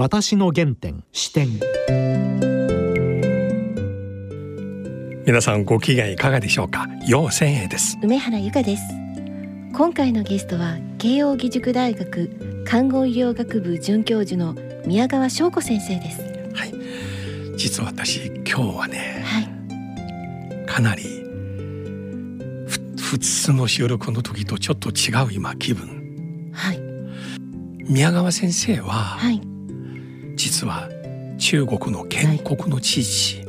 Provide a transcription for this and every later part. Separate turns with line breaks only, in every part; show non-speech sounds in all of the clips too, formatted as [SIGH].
私の原点視点。
皆さんご機嫌いかがでしょうか？陽千恵です。
梅原由香です。今回のゲストは慶應義塾大学看護医療学部准教授の宮川翔子先生です。
はい。実は私今日はね、
はい、
かなり普通の収録の時とちょっと違う今気分。
はい。
宮川先生は、
はい
実は中国の建国の父、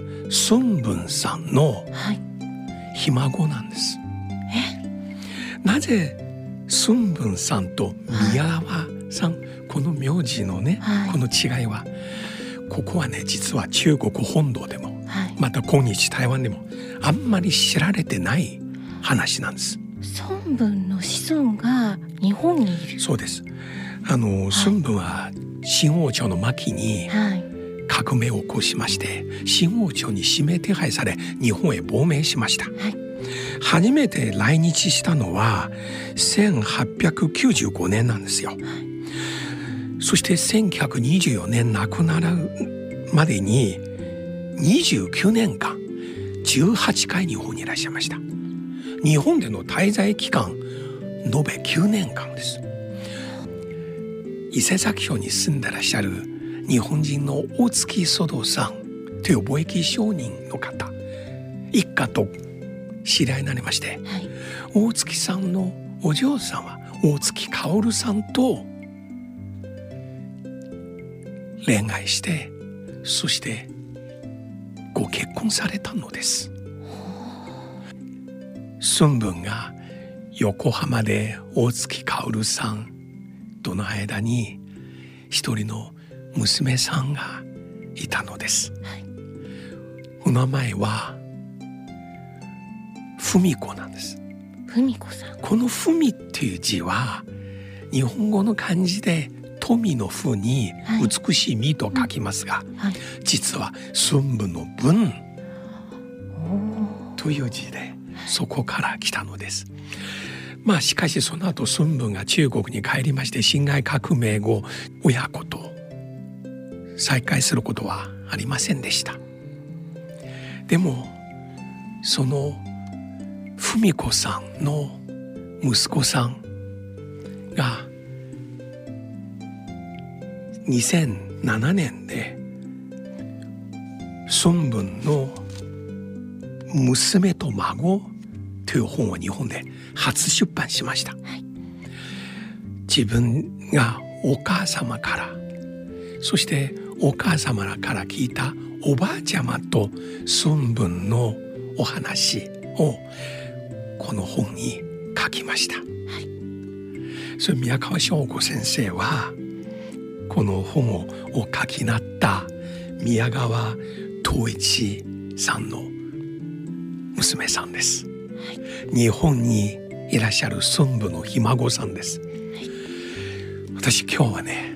孫文さんの
はい
ひ孫なんです。
え？
なぜ孫文さんと宮川さん、この名字のね、
はい
この違いは？ここはね実は中国本土でも
はい
また今日台湾でもあんまり知られてない話なんです。
孫文の子孫が日本にいる
そうです。あの孫文は新王朝の末期に
はい。
革命を起こしまして新王朝に指名手配され日本へ亡命しました、
はい。
初めて来日したのは1895年なんですよ、そして1924年亡くなるまでに29年間18回日本にいらっしゃいました。日本での滞在期間延べ9年間です伊勢崎町に住んでらっしゃる日本人の大月祖道さんという貿易商人の方一家と知り合いになりまして
はい。
大月さんのお嬢様大月薫さんと恋愛してそしてご結婚されたのです。孫文が横浜で大月薫さんとの間に一人の娘さんがいたのです、
はい。
お名前は文子なんです。
文子さん。
この「文」っていう字は日本語の漢字で富の「ふ」に
はい。
美しい「実」と書きますが、
はい。
実は孫文の「文
お」
という字でそこから来たのです。まあしかしその後孫文が中国に帰りまして辛亥革命後親子と再会することはありませんでした。でもその文子さんの息子さんが2007年で孫文の娘と孫という本を日本で初出版しました、
はい。
自分がお母様からそしてお母様から聞いたおばあちゃまと孫文のお話をこの本に書きました、それ宮川翔子先生はこの本をお書きになった宮川東一さんの娘さんです、日本にいらっしゃる孫武のひ孫さんです、私今日はね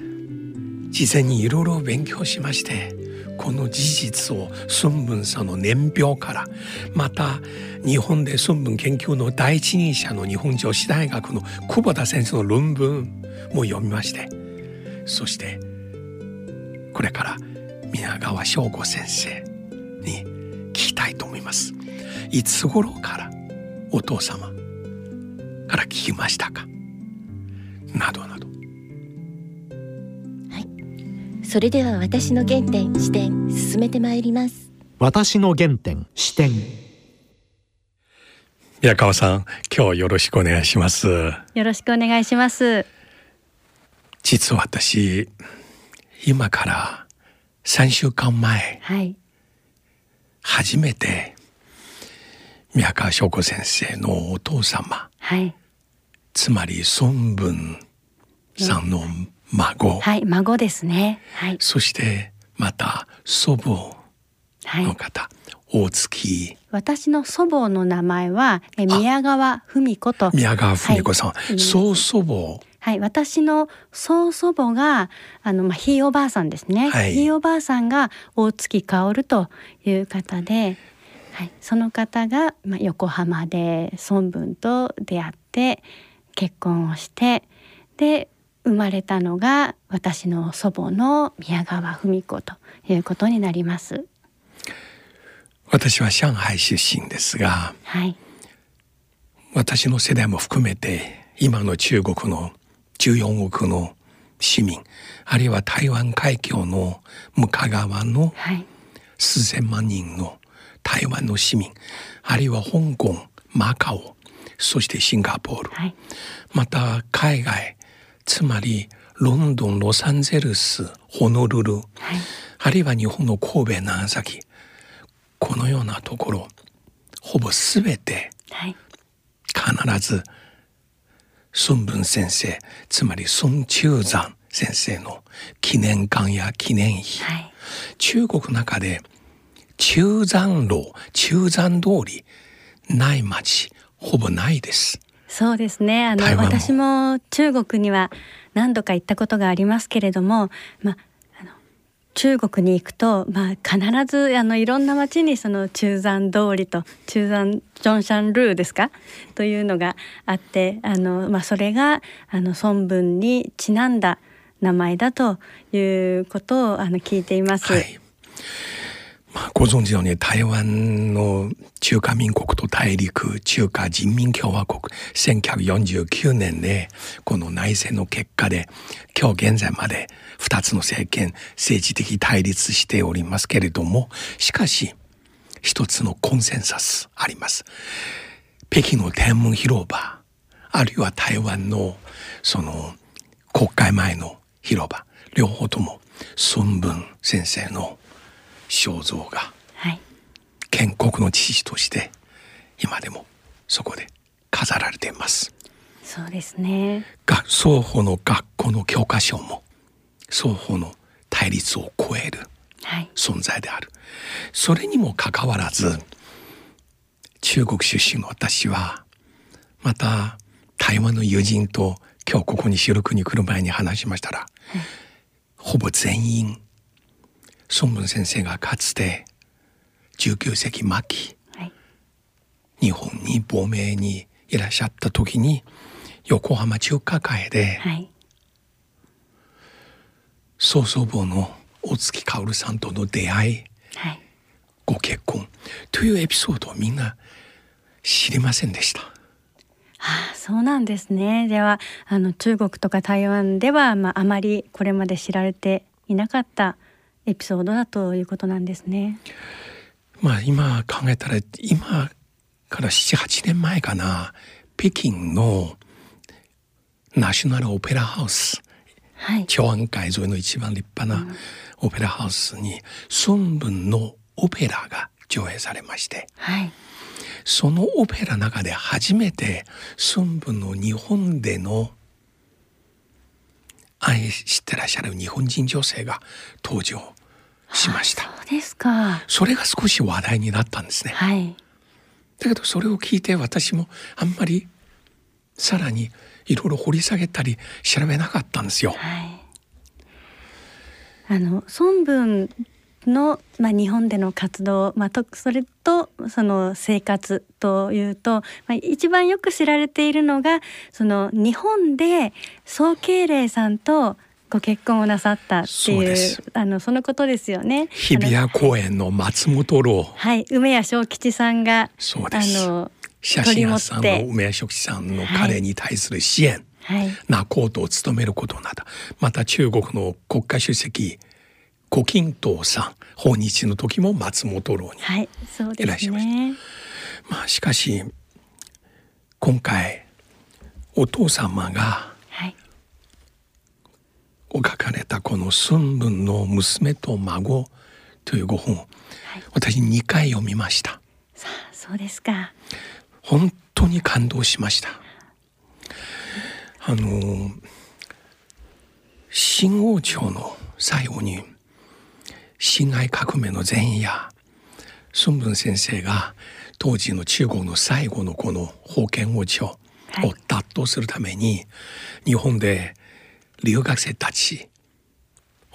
事前にいろいろ勉強しましてこの事実を孫文さんの年表からまた日本で孫文研究の第一人者の日本女子大学の久保田先生の論文も読みましてそしてこれから宮川翔子先生に聞きたいと思います。いつ頃からお父様から聞きましたか？などなど。
それでは私の原点視点進めてまいります。
私の原点視点。
宮川さん今日よろしくお願いします。
よろしくお願いします。
実は私今から3週間前。
はい。
初めて宮川翔子先生のお父様
はい。
つまり孫文さんの孫、
はい。孫ですね。はい。
そしてまた祖母
はい。
の方、大月
私の祖母の名前はえ宮川文子と。
宮川文子さん、
はい
曽祖母
はい。私の曽祖母が、あの、まあ、ひいおばあさんですね。
はい
ひいおばあさんが大月薫という方で。はい。その方が、まあ、横浜で孫文と出会って。結婚をして。で。生まれたのが私の祖母の宮川文子ということになります。
私は上海出身ですが
はい、
私の世代も含めて今の中国の14億の市民あるいは台湾海峡の向か側の
はい、
数千万人の台湾の市民あるいは香港マカオそしてシンガポール。
はい、
また海外つまりロンドンロサンゼルスホノルル
はい、
あるいは日本の神戸長崎。このようなところほぼ全て
はい、
必ず孫文先生つまり孫中山先生の記念館や記念碑。
はい、
中国の中で中山路中山通りない町ほぼないです。
そうですね。あの私も中国には何度か行ったことがありますけれども、まああの中国に行くと、まあ必ずあのいろんな町にその中山通りと中山ジョンシャンルーですか？というのがあって、あのまあそれがあの孫文にちなんだ名前だということをあの聞いています。
はい。まあ、ご存知のように台湾の中華民国と大陸中華人民共和国1949年でこの内戦の結果で今日現在まで2つの政権政治的対立しておりますけれどもしかし一つのコンセンサスあります。北京の天安門広場あるいは台湾のその国会前の広場両方とも孫文先生の肖像が
はい、
建国の父として今でもそこで飾られています。
そうですね。
が双方の学校の教科書も双方の対立を超える
はい、
存在である。それにもかかわらず中国出身の私はまた台湾の友人と今日ここに収録に来る前に話しましたら、ほぼ全員孫文先生がかつて19世紀末期
はい、
日本に亡命にいらっしゃった時に横浜中華会で
はい、
曽祖母の大月薫さんとの出会い
はい。
ご結婚というエピソードをみんな知りませんでした。
ああそうなんですね。ではあの中国とか台湾では、まあ、あまりこれまで知られていなかったエピソードだということなんですね。
まあ今考えたら今から78年前かな北京のナショナルオペラハウス
はい、
長安街沿いの一番立派なオペラハウスに孫文のオペラが上映されまして
はい、
そのオペラの中で初めて孫文の日本での愛してらっしゃる日本人女性が登場しました。
そうですか。
それが少し話題になったんですね。
はい、
だけどそれを聞いて私もあんまりさらにいろいろ掘り下げたり調べなかったんですよ。
はい。あの孫文の、まあ、日本での活動、まあ、とそれとその生活というと、まあ、一番よく知られているのがその日本で宋慶齢さんとご結婚をなさったっていうあのそのことですよね。
日比谷公園の松本楼。
はい、梅谷正吉さんが
そうです。
あの
写真屋さんの梅谷食さんの彼に対する支援、
はい、
ナコートを務めることになった。また中国の国家主席胡錦涛さん訪日の時も松本楼に
はい、そうで
いらっしゃいまし
す。ね。
まあしかし今回お父様が
はい、
を書かれたこの孫文の娘と孫というご本、私2回読みました。
さあそうですか。
本当に感動しました。あの新王朝の最後に辛亥革命の前夜孫文先生が当時の中国の最後のこの封建王朝を
はい。
打倒するために日本で留学生たち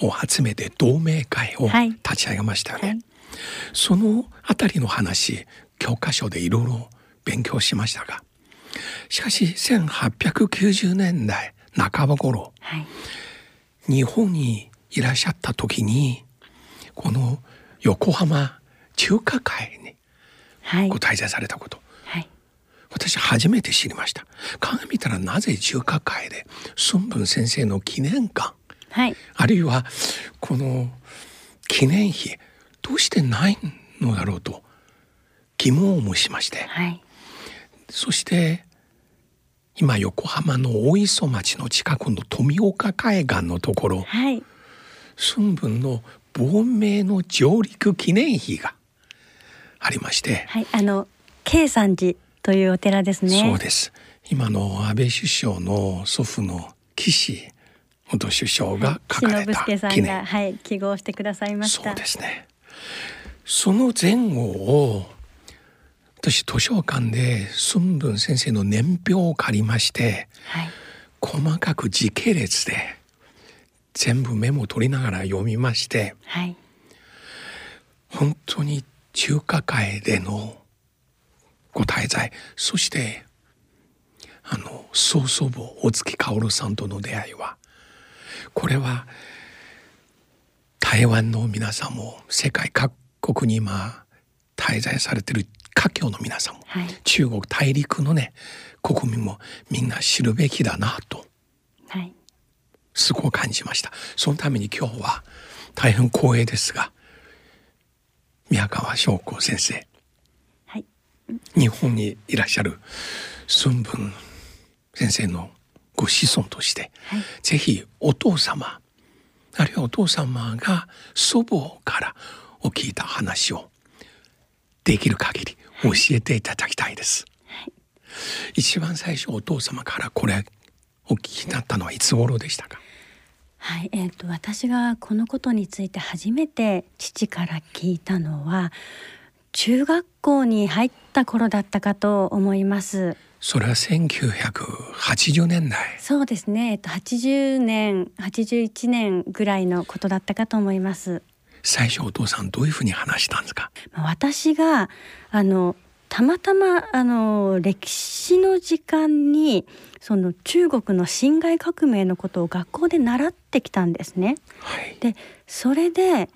を集めて同盟会を
はい。
立ち上げましたよね。
はい。
そのあたりの話教科書でいろいろ勉強しましたがしかし1890年代半ば頃
はい。
日本にいらっしゃった時にこの横浜中華会に
はい。
ご滞在されたこと。
はい。
私初めて知りました。考えみたらなぜ中華会で孫文先生の記念館
はい。
あるいはこの記念碑どうしてないのだろうと疑問を申しまして。
はい。
そして今横浜の大磯町の近くの富岡海岸のところ
はい。
孫文の亡命の上陸記念碑がありまして、
はいあの慶山寺というお寺ですね。
そうです。今の安倍首相の祖父の岸元首相が書かれ
篠
た
介さんが
記念
はい記号してくださいました。
そうですね。その前後を私図書館で孫文先生の年表を借りまして
はい。
細かく時系列で全部メモを取りながら読みまして
はい。
本当に中華会でのご滞在そしてあの曽祖母大月薫さんとの出会いはこれは台湾の皆さんも世界各国に今滞在されてる華僑の皆さんも
はい。
中国大陸のね国民もみんな知るべきだなと
はい
すごく感じました。そのために今日は大変光栄ですが宮川翔子先生
はい。
日本にいらっしゃる孫文先生のご子孫として、
はい。
ぜひお父様あるいはお父様が祖母からお聞いた話をできる限り教えていただきたいです、一番最初お父様からこれお聞きになったのはいつ頃でしたか？
はい、えー、と私がこのことについて初めて父から聞いたのは中学校に入った頃だったかと思います。
それは1980年代
そうですね、えっと80年81年ぐらいのことだったかと思います。
最初お父さんどういうふうに話したんですか？
まあ私があのたまたまあの歴史の時間にその中国の辛亥革命のことを学校で習ってきたんですね。
はい
でそれで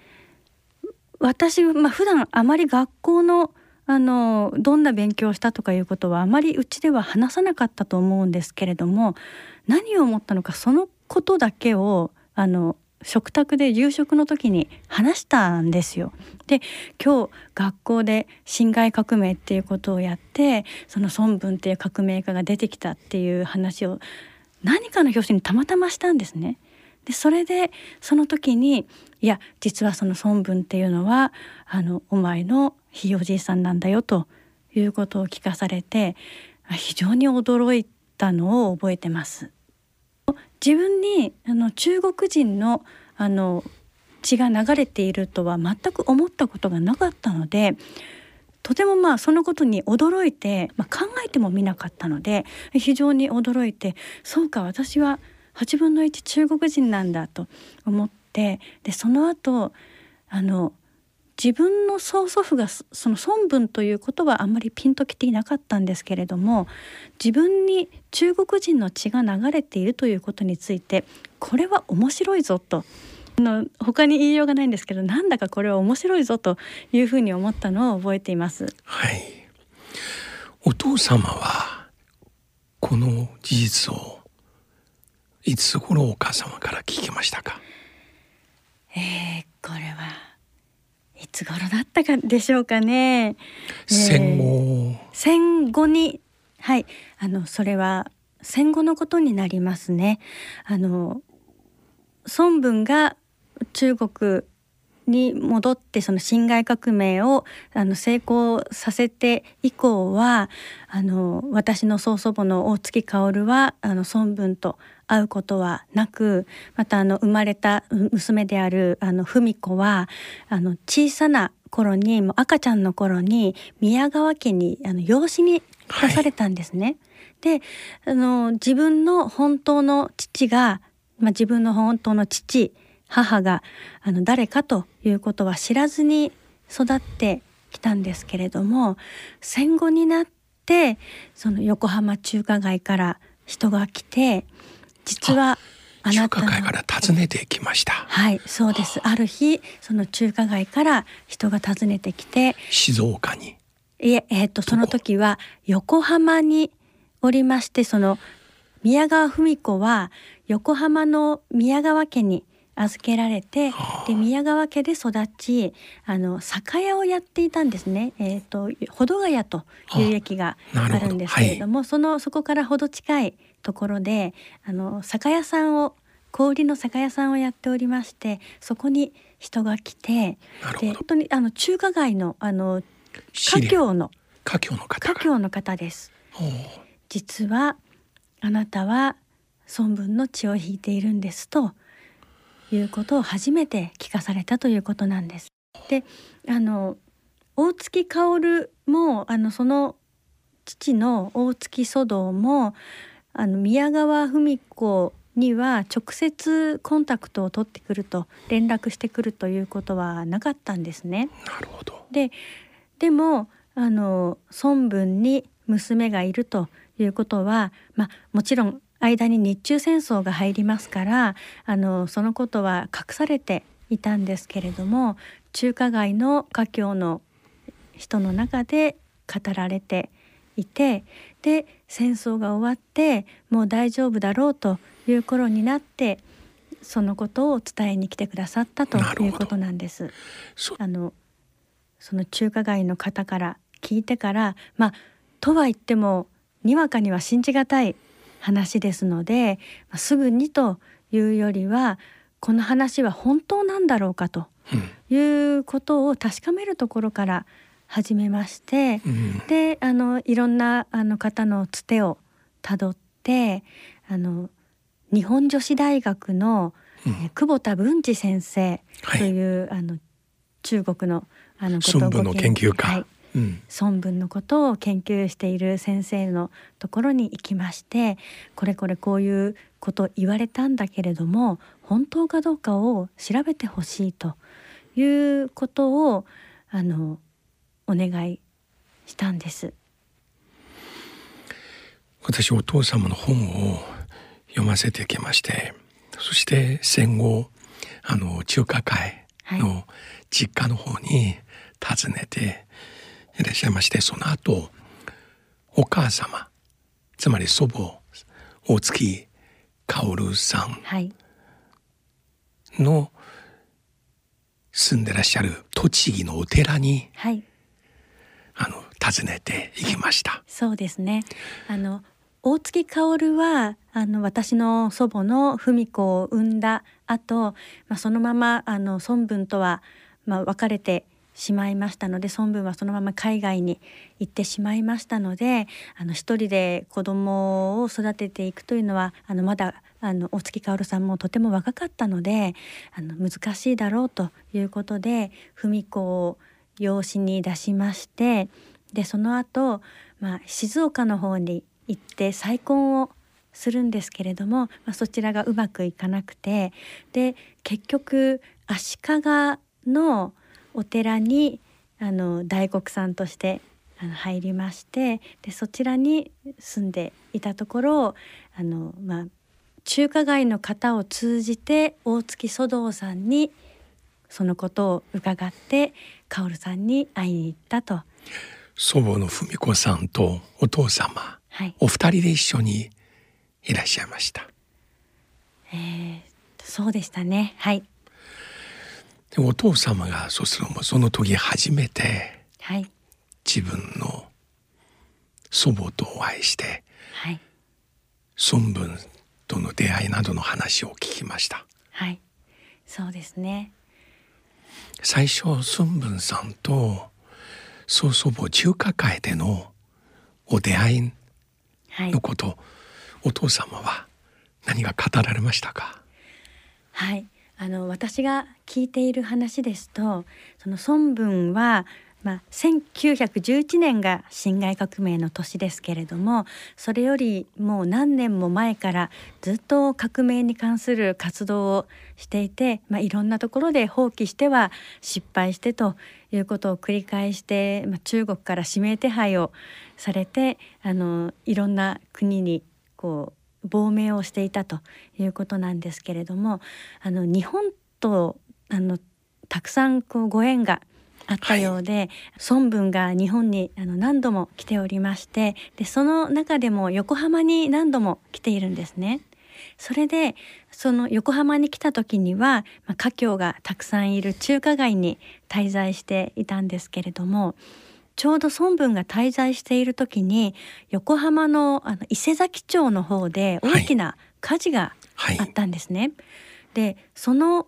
私まあ普段あまり学校のあのどんな勉強をしたとかいうことはあまりうちでは話さなかったと思うんですけれども何を思ったのかそのことだけをあの食卓で夕食の時に話したんですよ。で今日学校で辛亥革命っていうことをやってその孫文っていう革命家が出てきたっていう話を何かの表紙にたまたましたんですね。でそれでその時にいや実はその孫文っていうのはあのお前のひいおじいさんなんだよということを聞かされて非常に驚いたのを覚えてます。自分にあの中国人のあの血が流れているとは全く思ったことがなかったのでとてもまあそのことに驚いて、まあ、考えてもみなかったので非常に驚いてそうか私は8分の1中国人なんだと思ってでその後あの自分の曽祖父がそその孫文ということはあんまりピンときていなかったんですけれども自分に中国人の血が流れているということについてこれは面白いぞと。あの他に言いようがないんですけどなんだかこれは面白いぞというふうに思ったのを覚えています。
はい。お父様はこの事実をいつ頃お母様から聞きましたか？
えー、これはいつ頃だったかでしょうかね。えー
戦後
戦後にはいあのそれは戦後のことになりますね。あの孫文が中国に戻ってその辛亥革命をあの成功させて以降はあの私の曽祖母の大月薫はあの孫文と会うことはなくまたあの生まれたう娘であるあの文子はあの小さな頃にもう赤ちゃんの頃に宮川家にあの養子に出されたんですね。であの自分の本当の父が、まあ、自分の本当の父母があの誰かということは知らずに育ってきたんですけれども戦後になってその横浜中華街から人が来て実はあなたの
中華街から訪ねてきました。
はいそうです。あ。る日その中華街から人が訪ねてきて
静岡に。
いええー、とその時は横浜におりましてその宮川文子は横浜の宮川家に預けられてで宮川家で育ちあの酒屋をやっていたんですね。えー、と保土ヶ谷という駅があ
なる
んですけれども、そのそこからほど近いところであの酒屋さんを小売りの酒屋さんをやっておりましてそこに人が来てで本当にあの中華街のあの家境の
華僑の方が。
家境の方です。実はあなたは孫文の血を引いているんですということを初めて聞かされたということなんです。であの大月薫もあのその父の大月祖道もあの宮川文子には直接コンタクトを取ってくると連絡してくるということはなかったんですね。
なるほど
ででもあの孫文に娘がいるということは、まあ、もちろん間に日中戦争が入りますからあのそのことは隠されていたんですけれども中華街の華僑の人の中で語られていてで戦争が終わってもう大丈夫だろうという頃になってそのことを伝えに来てくださったということなんです。
そ
あのその中華街の方から聞いてからまあとは言ってもにわかには信じがたい話ですので、まあ、すぐにというよりはこの話は本当なんだろうかと
うん。
いうことを確かめるところから始めまして、
うん。
であのいろんなあの方のつてをたどってあの日本女子大学の、
うん。
えー久保田文治先生
はい
とい。う、あの中国のあのことを
孫文の研究家、
はい、
うん
孫文のことを研究している先生のところに行きましてこれこれこういうこと言われたんだけれども本当かどうかを調べてほしいということをあのお願いしたんです。
私お父様の本を読ませてきましてそして戦後あの中華会の実家の方に訪ねていらっしゃいましてその後お母様つまり祖母大月薫さん
はい、
の住んでらっしゃる栃木のお寺に
はい、
あの訪ねて行きました。
そうですね。あの大月薫はあの私の祖母の文子を産んだ後、まあそのままあの孫文とはまあ別れてしまいましたので孫文はそのまま海外に行ってしまいましたのであの一人で子供を育てていくというのはあのまだあの大月薫さんもとても若かったのであの難しいだろうということで文子を養子に出しましてでその後、まあ静岡の方に行って再婚をするんですけれども、まあ、そちらがうまくいかなくてで結局足利のお寺にあの大黒さんとしてあの入りましてでそちらに住んでいたところあの、まあ、中華街の方を通じて大月祖道さんにそのことを伺って薫さんに会いに行ったと。
祖母の文子さんとお父様
はい
お二人で一緒にいらっしゃいました。
えーそうでしたねはい
でお父様がそうするとその時初めて
はい。
自分の祖母とお会いして
はい。
孫文との出会いなどの話を聞きました。
はい。そうですね。
最初孫文さんと曽祖母中華会でのお出会い
はい
のこと、お父様は何が語られましたか？
はい、あの私が聞いている話ですとその孫文は、まあ、1911年が辛亥革命の年ですけれどもそれよりもう何年も前からずっと革命に関する活動をしていて、まあ、いろんなところで放棄しては失敗してということを繰り返して、まあ、中国から指名手配をされてあのいろんな国にこう亡命をしていたということなんですけれどもあの日本とあのたくさんこうご縁があったようで、はい、孫文が日本にあの何度も来ておりましてでその中でも横浜に何度も来ているんですね。それでその横浜に来た時には、まあ、華僑がたくさんいる中華街に滞在していたんですけれどもちょうど孫文が滞在している時に横浜のあの伊勢崎町の方で大きな火事があったんですね。はいはい、でその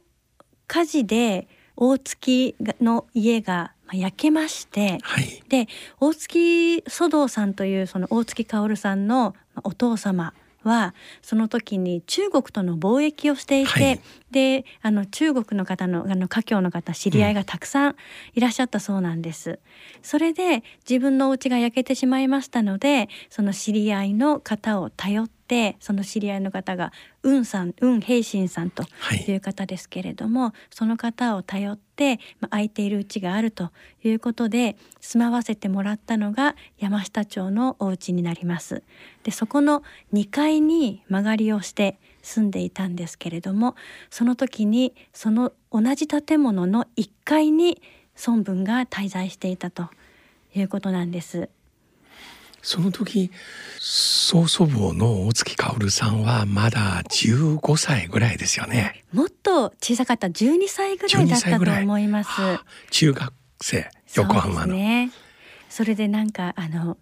火事で大月の家が焼けまして、はい、で大月祖道さんというその大月薫さんのお父様はその時に中国との貿易をしていて、はい、であの中国の方のあの華僑の方知り合いがたくさんいらっしゃったそうなんです。うん、それで自分のお家が焼けてしまいましたのでその知り合いの方を頼ってその知り合いの方が雲さん雲平信さんという方ですけれども、はい、その方を頼って、まあ、空いている家があるということで住まわせてもらったのが山下町のお家になります。でそこの2階に間借りをして住んでいたんですけれどもその時にその同じ建物の1階に孫文が滞在していたということなんです。
その時曽祖母の大月薫さんはまだ15歳ぐらいですよね。
もっと小さかった。12歳ぐらいだったと思います、はあ、
中学生横浜の。
ねそれでなんかあの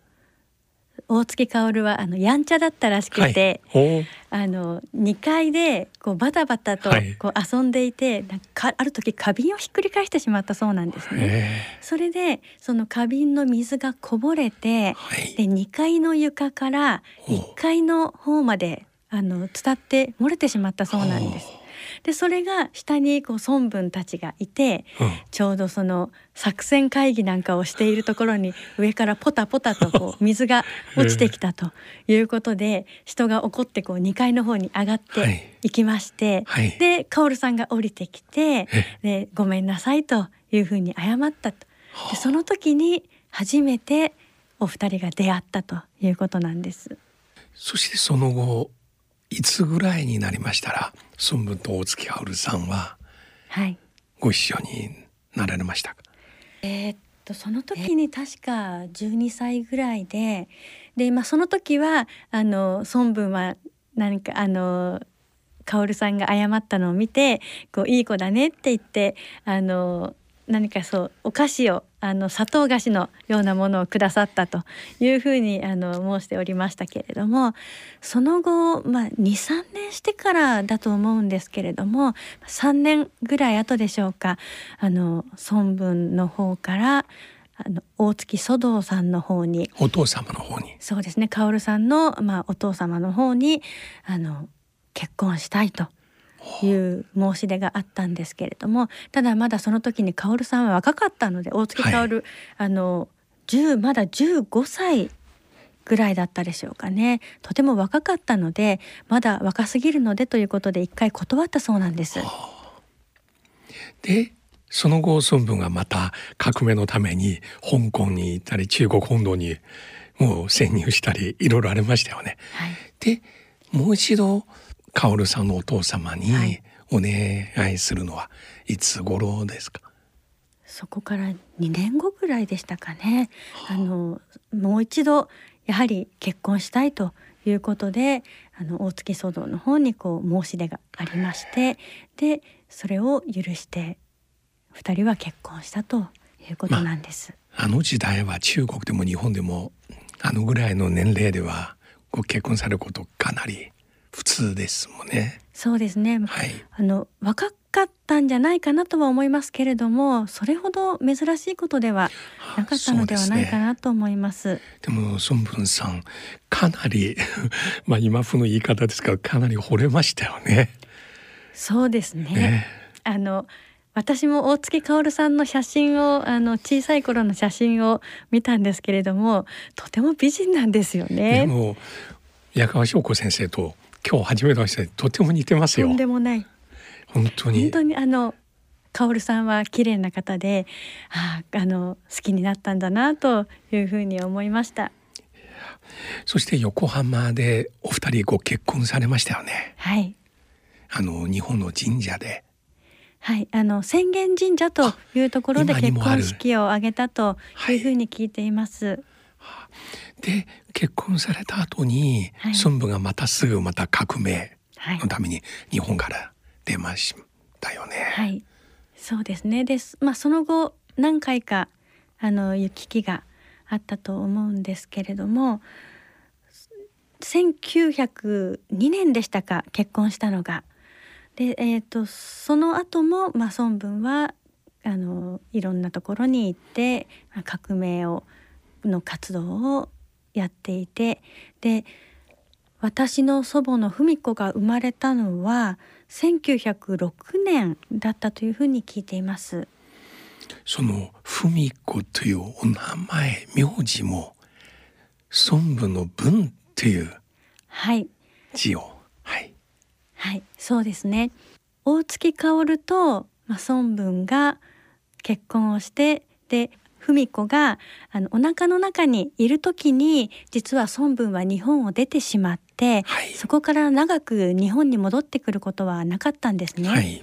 大月薫はあのやんちゃだったらしくて、はい、あの2階でこうバタバタとこう遊んでいて、はい、かある時花瓶をひっくり返してしまったそうなんですね。それでその花瓶の水がこぼれて、はい、で2階の床から1階の方まであの伝って漏れてしまったそうなんです。でそれが下にこう孫文たちがいて、うん、ちょうどその作戦会議なんかをしているところに [LAUGHS] 上からポタポタとこう水が落ちてきたということで人が怒ってこう2階の方に上がってい。きまして、はい。はい、で薫さんが降りてきてでごめんなさいというふうに謝ったと。でその時に初めてお二人が出会ったということなんです。
そしてその後いつぐらいになりましたら孫文と大月薫さんはご一緒になられましたか、
はい、えー、っとその時に確か12歳ぐらいでで、まあ、その時はあの孫文は何かあの薫さんが謝ったのを見てこういい子だねって言ってあの何かそうお菓子をあの砂糖菓子のようなものをくださったというふうにあの申しておりましたけれどもその後、まあ、23年してからだと思うんですけれども3年ぐらい後でしょうかあの孫文の方からあの大月祖道さんの方に
お父様の方に。
そうですね薫さんの、まあ、お父様の方にあの結婚したいという申し出があったんですけれどもただまだその時に薫さんは若かったので大月薫、はい、あの10まだ15歳ぐらいだったでしょうかねとても若かったのでまだ若すぎるのでということで一回断ったそうなんです。
でその後孫文がまた革命のために香港に行ったり中国本土にもう潜入したりいろいろありましたよね。はい、でもう一度薫さんのお父様にお願いするのはいつ頃ですか、はい、
そこから2年後ぐらいでしたかね。あのもう一度やはり結婚したいということであの大月騒動の方にこう申し出がありましてでそれを許して2人は結婚したということなんです。
まあ、あの時代は中国でも日本でもあのぐらいの年齢ではご結婚されることかなり普通ですもんね。
そうですね。はい、あの若かったんじゃないかなとは思いますけれども、それほど珍しいことではなかったのではないかなと思います。
でね、でも孫文さんかなり [LAUGHS] まあ今風の言い方ですからかなり惚れましたよね。
そうですね。ねあの。私も大月薫さんの写真をあの小さい頃の写真を見たんですけれどもとても美人なんですよね。
でも矢川翔子先生と今日初めましてとても似てますよ。
とんでもない。
本当に。
本当にあの薫さんは綺麗な方で、ああの好きになったんだなというふうに思いました。
そして横浜でお二人ご結婚されましたよね。
はい
あの日本の神社で。
はい、あの浅間神社というところで結婚式を挙げたというふうに聞いています。
で結婚された後に、
はい
孫文がまたすぐまた革命
はい
の、ために日本から出ましたよね。
はい、そうですね。です、まあその後何回かあの行き来があったと思うんですけれども、1902年でしたか結婚したのが。で、えー、とその後もまあ孫文はあのいろんなところに行ってまあ革命をの活動をやっていてで私の祖母の文子が生まれたのは1906年だったというふうに聞いています。
その文子というお名前名字も孫文の文という
はい、
字をはい
はい、そうですね。大月薫と、まあ、孫文が結婚をしてで文子があのお腹の中にいる時に実は孫文は日本を出てしまって、
はい
そこから長く日本に戻ってくることはなかったんですね。
はい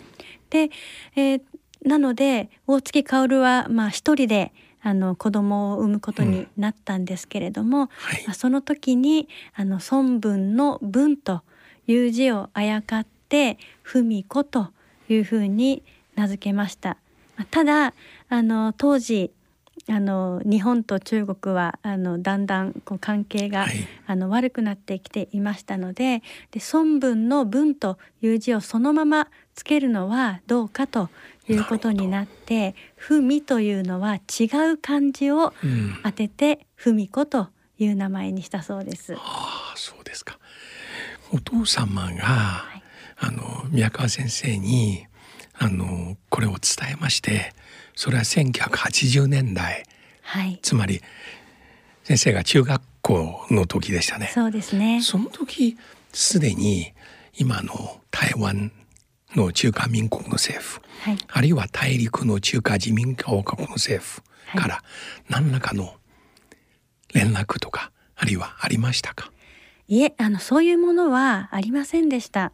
で、えーなので大月薫はまあ一人であの子供を産むことになったんですけれども、
はい
まあ、その時にあの孫文の文という字をあやかって文子というふうに名付けました。まあただあの当時あの日本と中国はあのだんだんこう関係が、
はい。
あの悪くなってきていましたのでで孫文の文という字をそのままつけるのはどうかということになって「文」というのは違う漢字を
うん、
当てて「文子」という名前にしたそうです。
ああそうですか。お父様が、
い。
あの宮川先生にあのこれを伝えましてそれは1980年代
はい、
つまり先生が中学校の時でしたね。
そうですね。
その時すでに今の台湾の中華民国の政府
はい、
あるいは大陸の中華人民共和国の政府から何らかの連絡とかあるいはありましたか？
いえ、あのそういうものはありませんでした。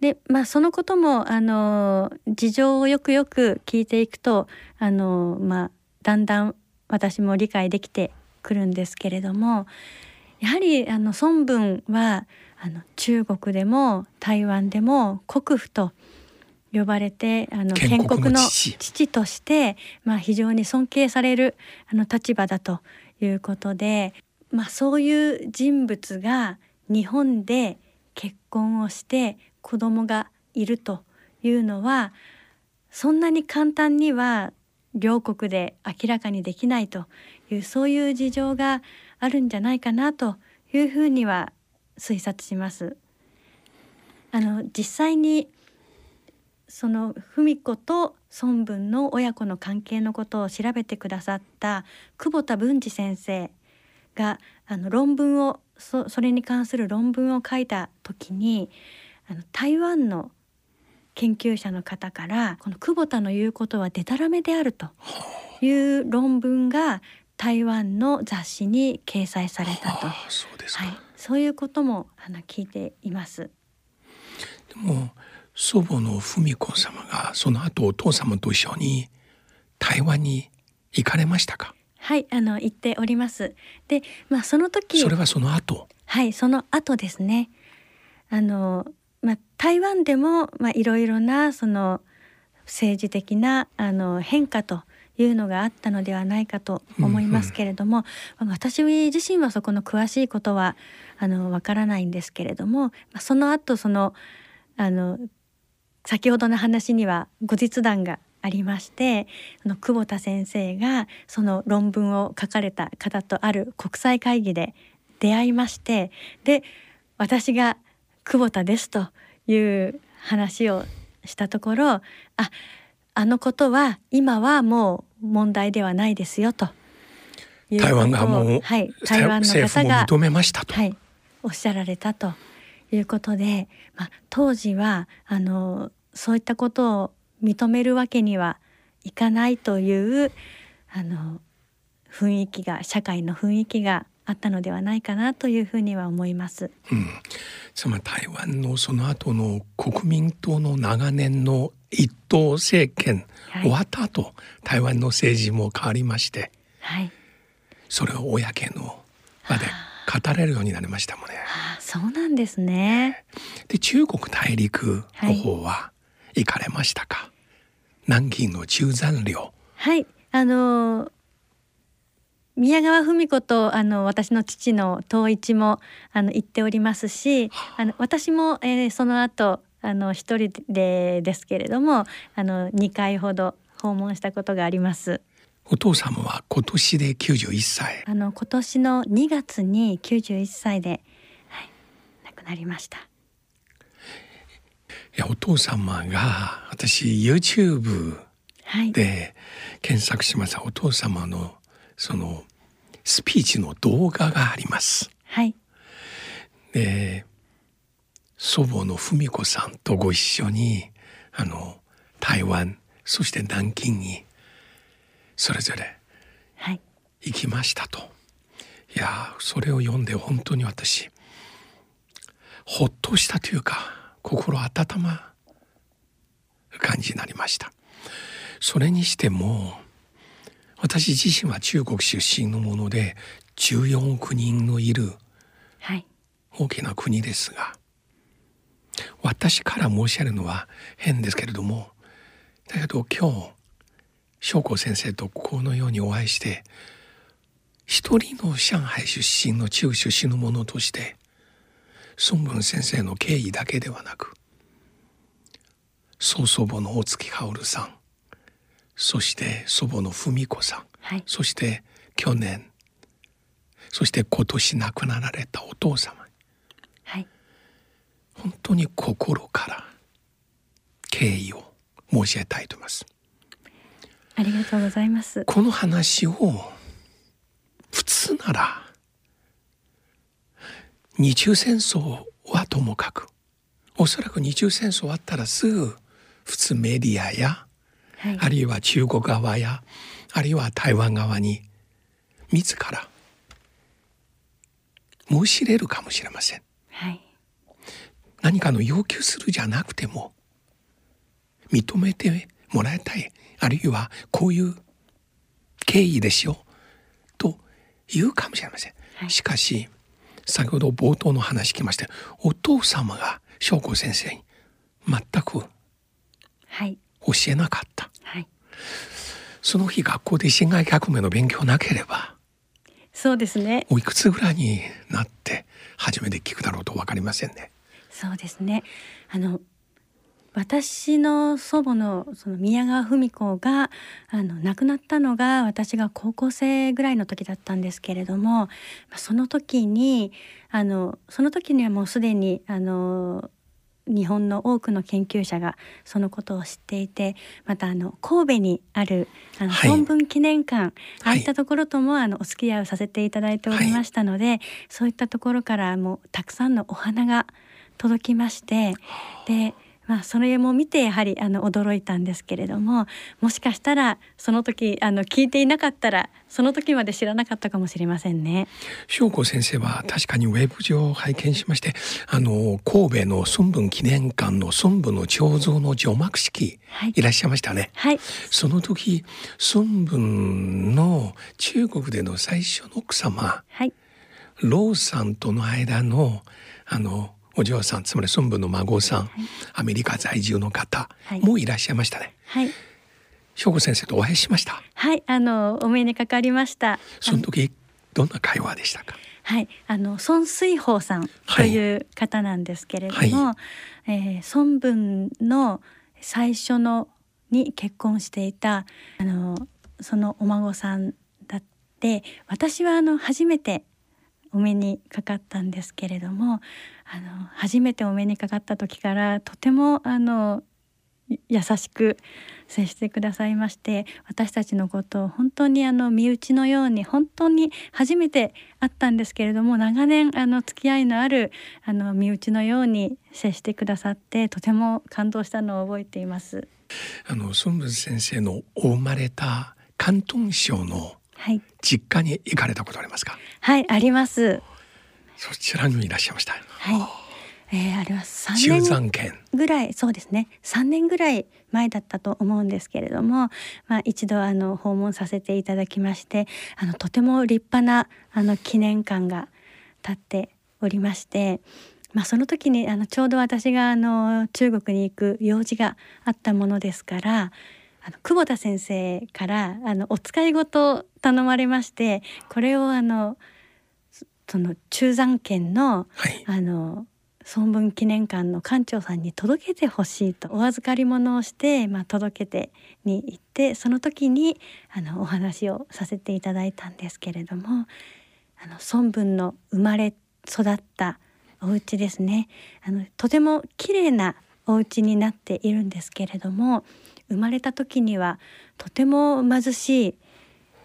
で、まあそのこともあの事情をよくよく聞いていくと、あのまあだんだん私も理解できてくるんですけれども、やはりあの孫文はあの中国でも台湾でも国父と呼ばれてあの
建国の父。
父として、まあ、非常に尊敬されるあの立場だということで、まあ、そういう人物が日本で結婚をして子供がいるというのはそんなに簡単には両国で明らかにできないというそういう事情があるんじゃないかなというふうには推察します。あの実際にその文子と孫文の親子の関係のことを調べてくださった久保田文治先生があの論文をそそれに関する論文を書いた時にあの台湾の研究者の方からこの久保田の言うことはデタラメであるという論文が台湾の雑誌に掲載されたと、
ああそうですか、
はい、そういうこともあの聞いています。
でも祖母の文子様がその後お父様と一緒に台湾に行かれましたか？
はい、あの言っております。で、まあその時
それはその後？
はい、その後ですね。あの、まあ、台湾でも、まあ、いろいろな、その。政治的な、あの、変化というのがあったのではないかと思いますけれども。まあ私自身はそこの詳しいことは、あの、わからないんですけれども。まあ、その後、その。あの。先ほどの話には後日談がありましてあの久保田先生がその論文を書かれた方とある国際会議で出会いましてで私が久保田ですという話をしたところああのことは今はもう問題ではないですよと。とを
台湾がもう、
はい、台湾の方が
認めましたと、
はい、おっしゃられたということで、まあ、当時はあのそういったことを認めるわけにはいかないというあの雰囲気が社会の雰囲気がああったのではないかなというふうには思います。
うん、つまり台湾のその後の国民党の長年の一党政権、
はい。
終わった後台湾の政治も変わりまして
はい、
それを公の場で語れるようになりましたもんね。
ああそうなんですね。
で中国大陸の方は行かれましたか、南京の中山陵。
はい、あのー宮川文子とあの私の父の統一もあの行っておりますし、あの私も、えーその後あの一人でですけれども、あの2回ほど訪問したことがあります。
お父様は今年で91歳
あの今年の2月に91歳で、はい、亡くなりました。
いやお父様が私 YouTube
はい、
で検索しましたお父様のそのスピーチの動画があります。
はい、
で祖母の文子さんとご一緒にあの台湾そして南京にそれぞれ
はい、
行きましたと。いやそれを読んで本当に私ほっとしたというか心温まる感じになりました。それにしても私自身は中国出身のもので14億人のいる
はい、
大きな国ですが私から申し上げるのは変ですけれどもだけど今日翔子先生とこのようにお会いして一人の上海出身の中出身の者として孫文先生の敬意だけではなく曽祖母の大月薫さんそして祖母の文子さん。
はい、
そして去年。そして今年亡くなられたお父様
はい、
本当に心から敬意を申し上げたいと思います。
ありがとうございます。
この話を普通なら日中戦争はともかく。おそらく日中戦争終わったらすぐ普通メディアや
はい、
あるいは中国側やあるいは台湾側に自ら申し入れるかもしれません。
はい、
何かの要求するじゃなくても認めてもらいたい。あるいはこういう経緯ですよ。と言うかもしれません、
はい。
しかし先ほど冒頭の話聞きましてお父様が翔子先生に全く
はい、
教えなかった
はい。
その日学校で辛亥革命の勉強なければ
そうですね。
おいくつぐらいになって初めて聞くだろうと分かりませんね。
そうですね。あの私の祖母のその宮川文子があの亡くなったのが私が高校生ぐらいの時だったんですけれども、まあその時にあのその時にはもうすでにあの日本の多くの研究者がそのことを知っていてまたあの神戸にあるあの
はい。
孫文記念館、
はい。
ああいったところともあのお付き合いをさせていただいておりましたので、そういったところからもうたくさんのお花が届きましてで、まあ、それも見てやはりあの驚いたんですけれどももしかしたらその時あの聞いていなかったらその時まで知らなかったかもしれませんね。
翔子先生は確かにウェブ上拝見しましてあの神戸の孫文記念館の孫文の彫像の除幕式
はい
いらっしゃいましたね。
はい、
その時孫文の中国での最初の奥様
はい、
ローさんとの間のあのお嬢さんつまり孫文の孫さん、アメリカ在住の方
はい
もいらっしゃいましたね。
はい、
翔子先生とお会いしました？
はい、あのお目にかかりました。
その時どんな会話でしたか？
はい、あの孫水宝さんという方なんですけれども、
は
えー孫文の最初のに結婚していたあのそのお孫さんだって私はあの初めてお目にかかったんですけれどもあの初めてお目にかかった時からとてもあの優しく接してくださいまして私たちのことを本当にあの身内のように本当に初めて会ったんですけれども長年あの付き合いのあるあの身内のように接してくださってとても感動したのを覚えています。
あの孫文先生のお生まれた広東省の
はい。
実家に行かれたことありますか？
はいあります。
そちらにもいらっしゃいました。
はい。えー、あれは三
中
年
山県。
ぐらいそうですね。3年ぐらい前だったと思うんですけれども、まあ、一度あの訪問させていただきましてあのとても立派なあの記念館が建っておりまして、まあ、その時にあのちょうど私があの中国に行く用事があったものですからあの久保田先生からあのお使い事を頼まれましてこれをあのそその中山県の
はい。
あの孫文記念館の館長さんに届けてほしいとお預かり物をして、まあ、届けてに行ってその時にあのお話をさせていただいたんですけれどもあの孫文の生まれ育ったお家ですね。あのとても綺麗なお家になっているんですけれども生まれた時にはとても貧しい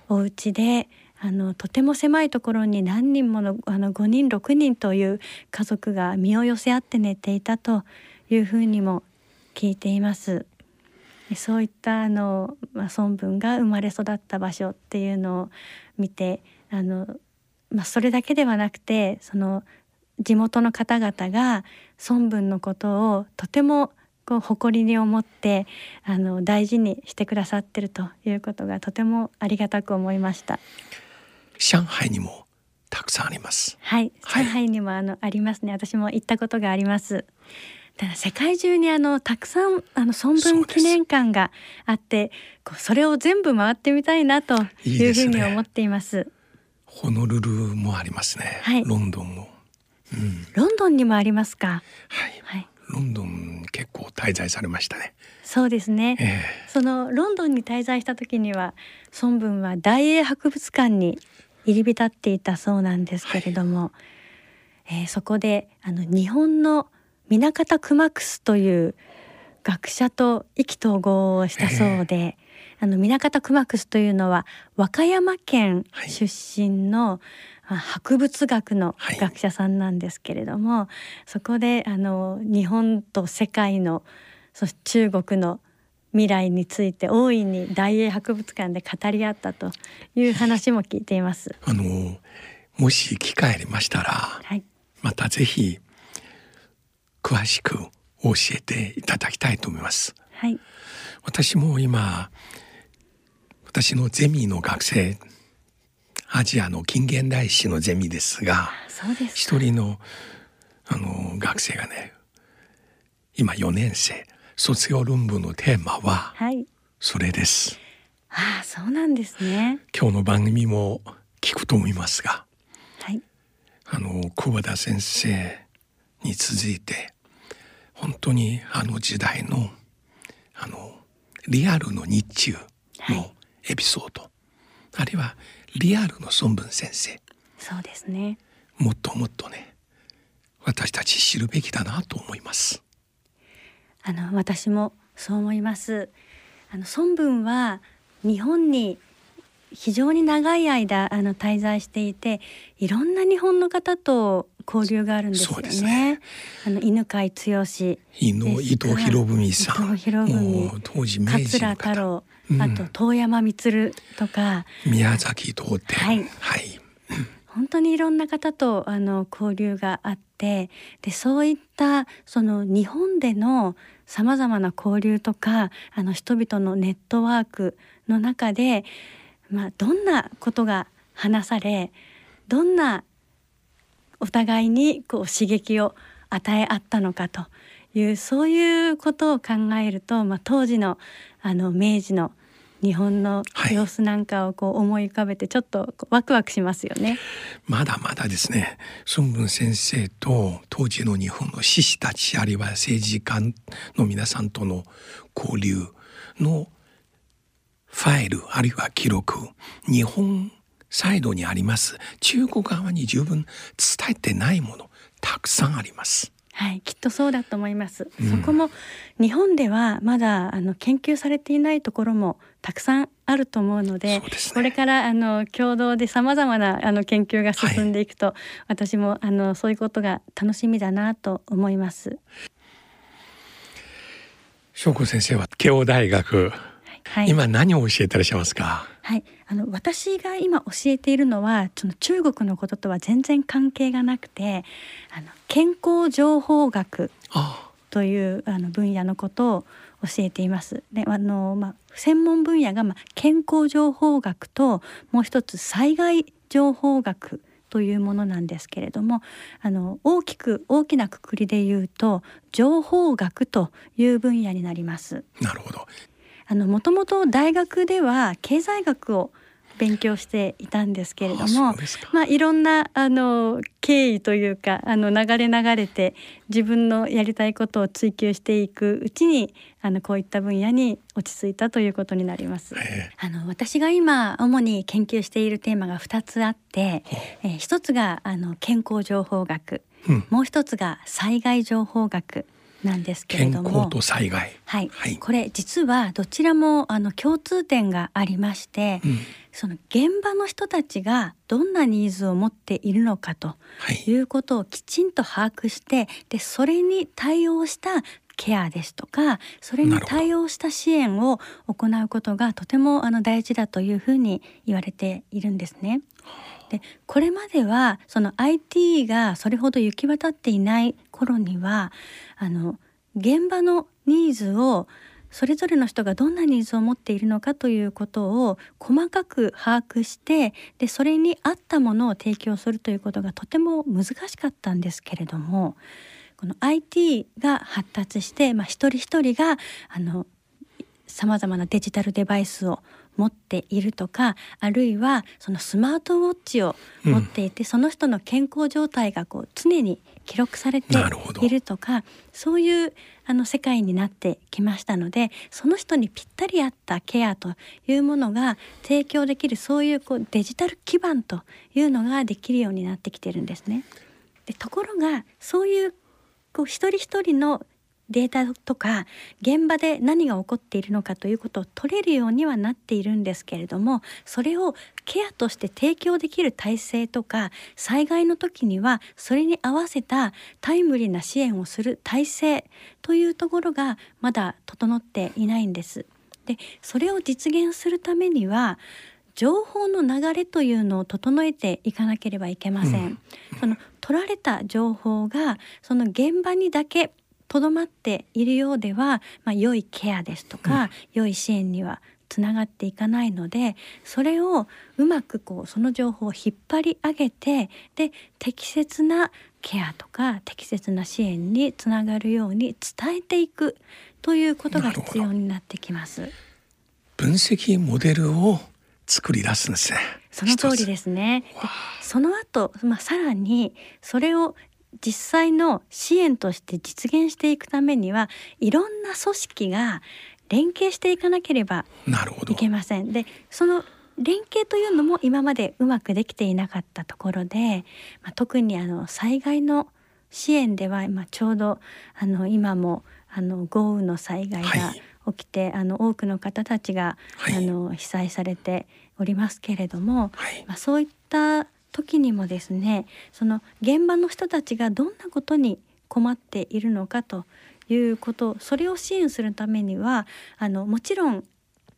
お家であのとても狭いところに何人ものあの5人6人という家族が身を寄せ合って寝ていたというふうにも聞いています。そういったあの、まあ、孫文が生まれ育った場所っていうのを見てあの、まあ、それだけではなくてその地元の方々が孫文のことをとてもこう誇りに思ってあの大事にしてくださってるということがとてもありがたく思いました。
上海にもたくさんあります。
はい、
はい。
上海にもあのありますね。私も行ったことがあります。ただ世界中にあのたくさんあの孫文記念館があって、こうそれを全部回ってみたいなと
い
うふうに思っています。
ホノルルもありますね、
はい。
ロンドンも。うん。
ロンドンにもありますか？
はい。
はい、
ロンドン結構滞在されましたね。
そうですね。
え
そのロンドンに滞在した時には孫文は大英博物館に入り浸っていたそうなんですけれども、えーそこであの日本の南方熊楠という学者と意気投合をしたそうで、あの南方熊楠というのは和歌山県
はい。
出身の、まあ博物学の
はい。
学者さんなんですけれども、そこであの日本と世界のそして中国の未来について大いに大英博物館で語り合ったという話も聞いています。
えあのもし機会ありましたら
はい、
またぜひ詳しく教えていただきたいと思います。
はい、
私も今私のゼミの学生アジアの近現代史のゼミですが。一人のあの学生がね今4年生。卒業論文のテーマは
はい、
それです。
ああ、そうなんですね。
今日の番組も聞くと思いますが
はい、
あの久保田先生に続いて本当にあの時代のあのリアルの日中のエピソード、あるいはリアルの孫文先生
そうですね。
もっともっとね私たち知るべきだなと思います。
あの私もそう思います。あの孫文は日本に非常に長い間あの滞在していて、いろんな日本の方と交流があるんですよね。
ね
あの犬飼剛、
伊野伊藤博文さん。
伊藤博文。
当時明治
桂
の方
太郎、
うん。
あと遠山満とか。
宮崎東天。
はい。
はい、
本当にいろんな方とあの交流があってでそういったその日本でのさまざまな交流とかあの人々のネットワークの中で、まあ、どんなことが話されどんなお互いにこう刺激を与え合ったのかというそういうことを考えると、まあ、当時のあの明治の日本の
はい
様子なんかをこう思い浮かべてちょっとワクワクしますよね。
まだまだですね孫文先生と当時の日本の志士たちあるいは政治家の皆さんとの交流のファイルあるいは記録日本サイドにあります。中国側に十分伝えてないものたくさんあります。
はい、きっとそうだと思います。
うん。
そこも日本ではまだあの研究されていないところもたくさんあると思うので、
ね。
これからあの共同でさまざまなあの研究が進んでい。くと、私もあのそういうことが楽しみだなと思います。
翔子先生は慶応大学、
はい、
今何を教えてらっしゃいますか？
はい、あの私が今教えているのはその中国のこととは全然関係がなくてあの健康情報学
あ
というあの分野のことを教えています。であの、まあ、専門分野が、まあ、健康情報学ともう一つ災害情報学というものなんですけれどもあの大きく大きなくくりで言うと情報学という分野になります。
なるほど。
あのもともと大学では経済学を勉強していたんですけれど
あ
もまあいろんなあの経緯というかあの流れ流れて自分のやりたいことを追求していくうちにあのこういった分野に落ち着いたということになります。
え
あの私が今主に研究しているテーマが2つあって、えー一つがあの健康情報学、
うん。
もう一つが災害情報学なんですけれ
健
ども
康と災害。
はい、
はい
これ実はどちらもあの共通点がありまして、
うん
その現場の人たちがどんなニーズを持っているのかと
はい。
いうことをきちんと把握してでそれに対応したケアですとかそれに対応した支援を行うことがとてもあの大事だというふうに言われているんですね。でこれまではその IT がそれほど行き渡っていない頃にはあの現場のニーズをそれぞれの人がどんなニーズを持っているのかということを細かく把握してでそれに合ったものを提供するということがとても難しかったんですけれどもこの IT が発達して、まあ、一人一人があのさまざまなデジタルデバイスを持っているとかあるいはそのスマートウォッチを持っていて、その人の健康状態がこう常に記録されているとかそういうあの世界になってきましたのでその人にぴったり合ったケアというものが提供できるそういうこうデジタル基盤というのができるようになってきてるんですね。でところがそういうこう一人一人のデータとか現場で何が起こっているのかということを取れるようにはなっているんですけれどもそれをケアとして提供できる体制とか災害の時にはそれに合わせたタイムリーな支援をする体制というところがまだ整っていないんです。でそれを実現するためには情報の流れというのを整えていかなければいけません。その取られた情報がその現場にだけとどまっているようでは、まあ、良いケアですとか、良い支援にはつながっていかないのでそれをうまくこうその情報を引っ張り上げてで適切なケアとか適切な支援につながるように伝えていくということが必要になってきます。
分析モデルを作り出すんですね。
その通りですね。でその後、まあ、さらにそれを実際の支援として実現していくためにはいろんな組織が連携していかなければい。けません。でその連携というのも今までうまくできていなかったところで、まあ、特にあの災害の支援では今ちょうどあの今もあの豪雨の災害が
はい
起きて、あの多くの方たちが、
はい
あの被災されておりますけれども、
はい
まあ、そういった時にもですねその現場の人たちがどんなことに困っているのかということそれを支援するためにはあのもちろん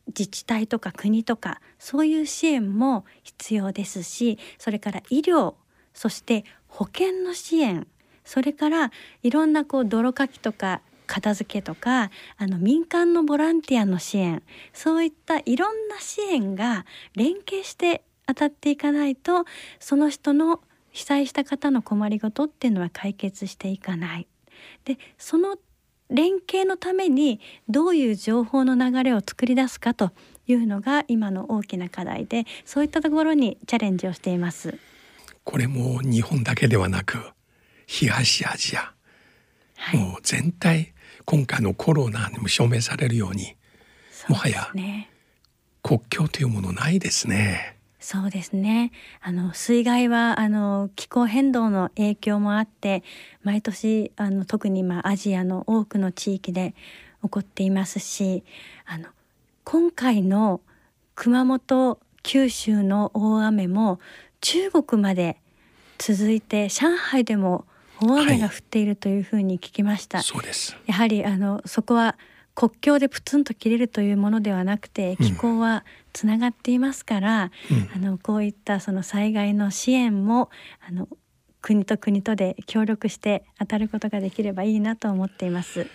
自治体とか国とかそういう支援も必要ですしそれから医療そして保険の支援それからいろんなこう泥かきとか片付けとかあの民間のボランティアの支援そういったいろんな支援が連携して当たっていかないとその人の被災した方の困りごとっていうのは解決していかない。でその連携のためにどういう情報の流れを作り出すかというのが今の大きな課題でそういったところにチャレンジをしています。
これも日本だけではなく東アジア、
はい、
もう全体今回のコロナにも証明されるようにもはや。国境というものないですね。
そうですね。あの水害はあの気候変動の影響もあって毎年あの特にまあアジアの多くの地域で起こっていますし、あの今回の熊本九州の大雨も中国まで続いて上海でも大雨が降っているというふうに聞きました。
そうです。
やはりあのそこは国境でプツンと切れるというものではなくて気候はつながっていますから、
うん
あのこういったその災害の支援もあの国と国とで協力して当たることができればいいなと思っています。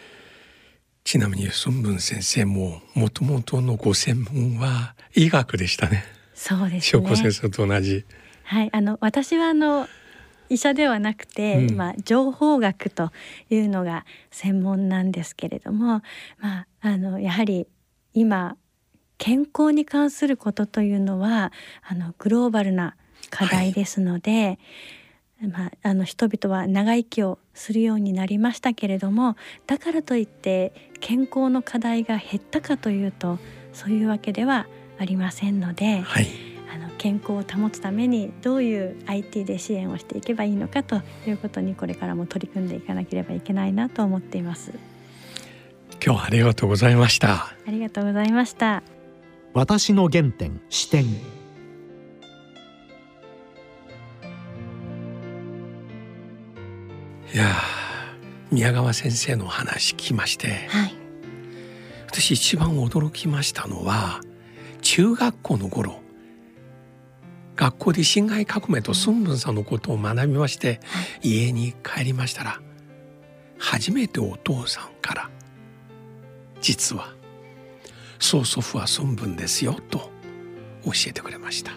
ちなみに孫文先生ももともとのご専門は医学でしたね。
そうですね。
先生と同じ。
はい、あの私はあの医者ではなくて、
うん
まあ情報学というのが専門なんですけれども、まああのやはり今健康に関することというのはあのグローバルな課題ですので、まあ、あの人々は長生きをするようになりましたけれどもだからといって健康の課題が減ったかというとそういうわけではありませんので。
はい。
健康を保つためにどういう IT で支援をしていけばいいのかということにこれからも取り組んでいかなければいけないなと思っています。
今日はありがとうございました。
ありがとうございました。
私の原点視点
いやー宮川先生のお話聞きまして。
はい。
私一番驚きましたのは中学校の頃学校で辛亥革命と孫文さんのことを学びまして家に帰りましたら初めてお父さんから実は曽祖父は孫文ですよと教えてくれました。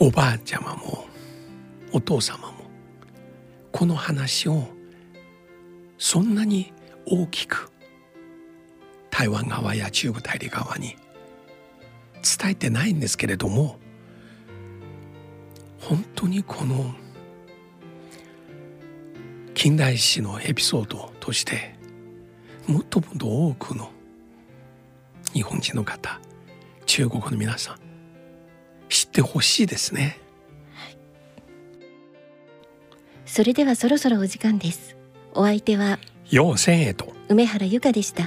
おばあちゃまもお父様もこの話をそんなに大きく台湾側や中国大陸側に伝えてないんですけれども本当にこの近代史のエピソードとしてもっともっと多くの日本人の方中国の皆さん知ってほしいですね。
それではそろそろお時間です。お相手は
陽千へと。
梅原由香でした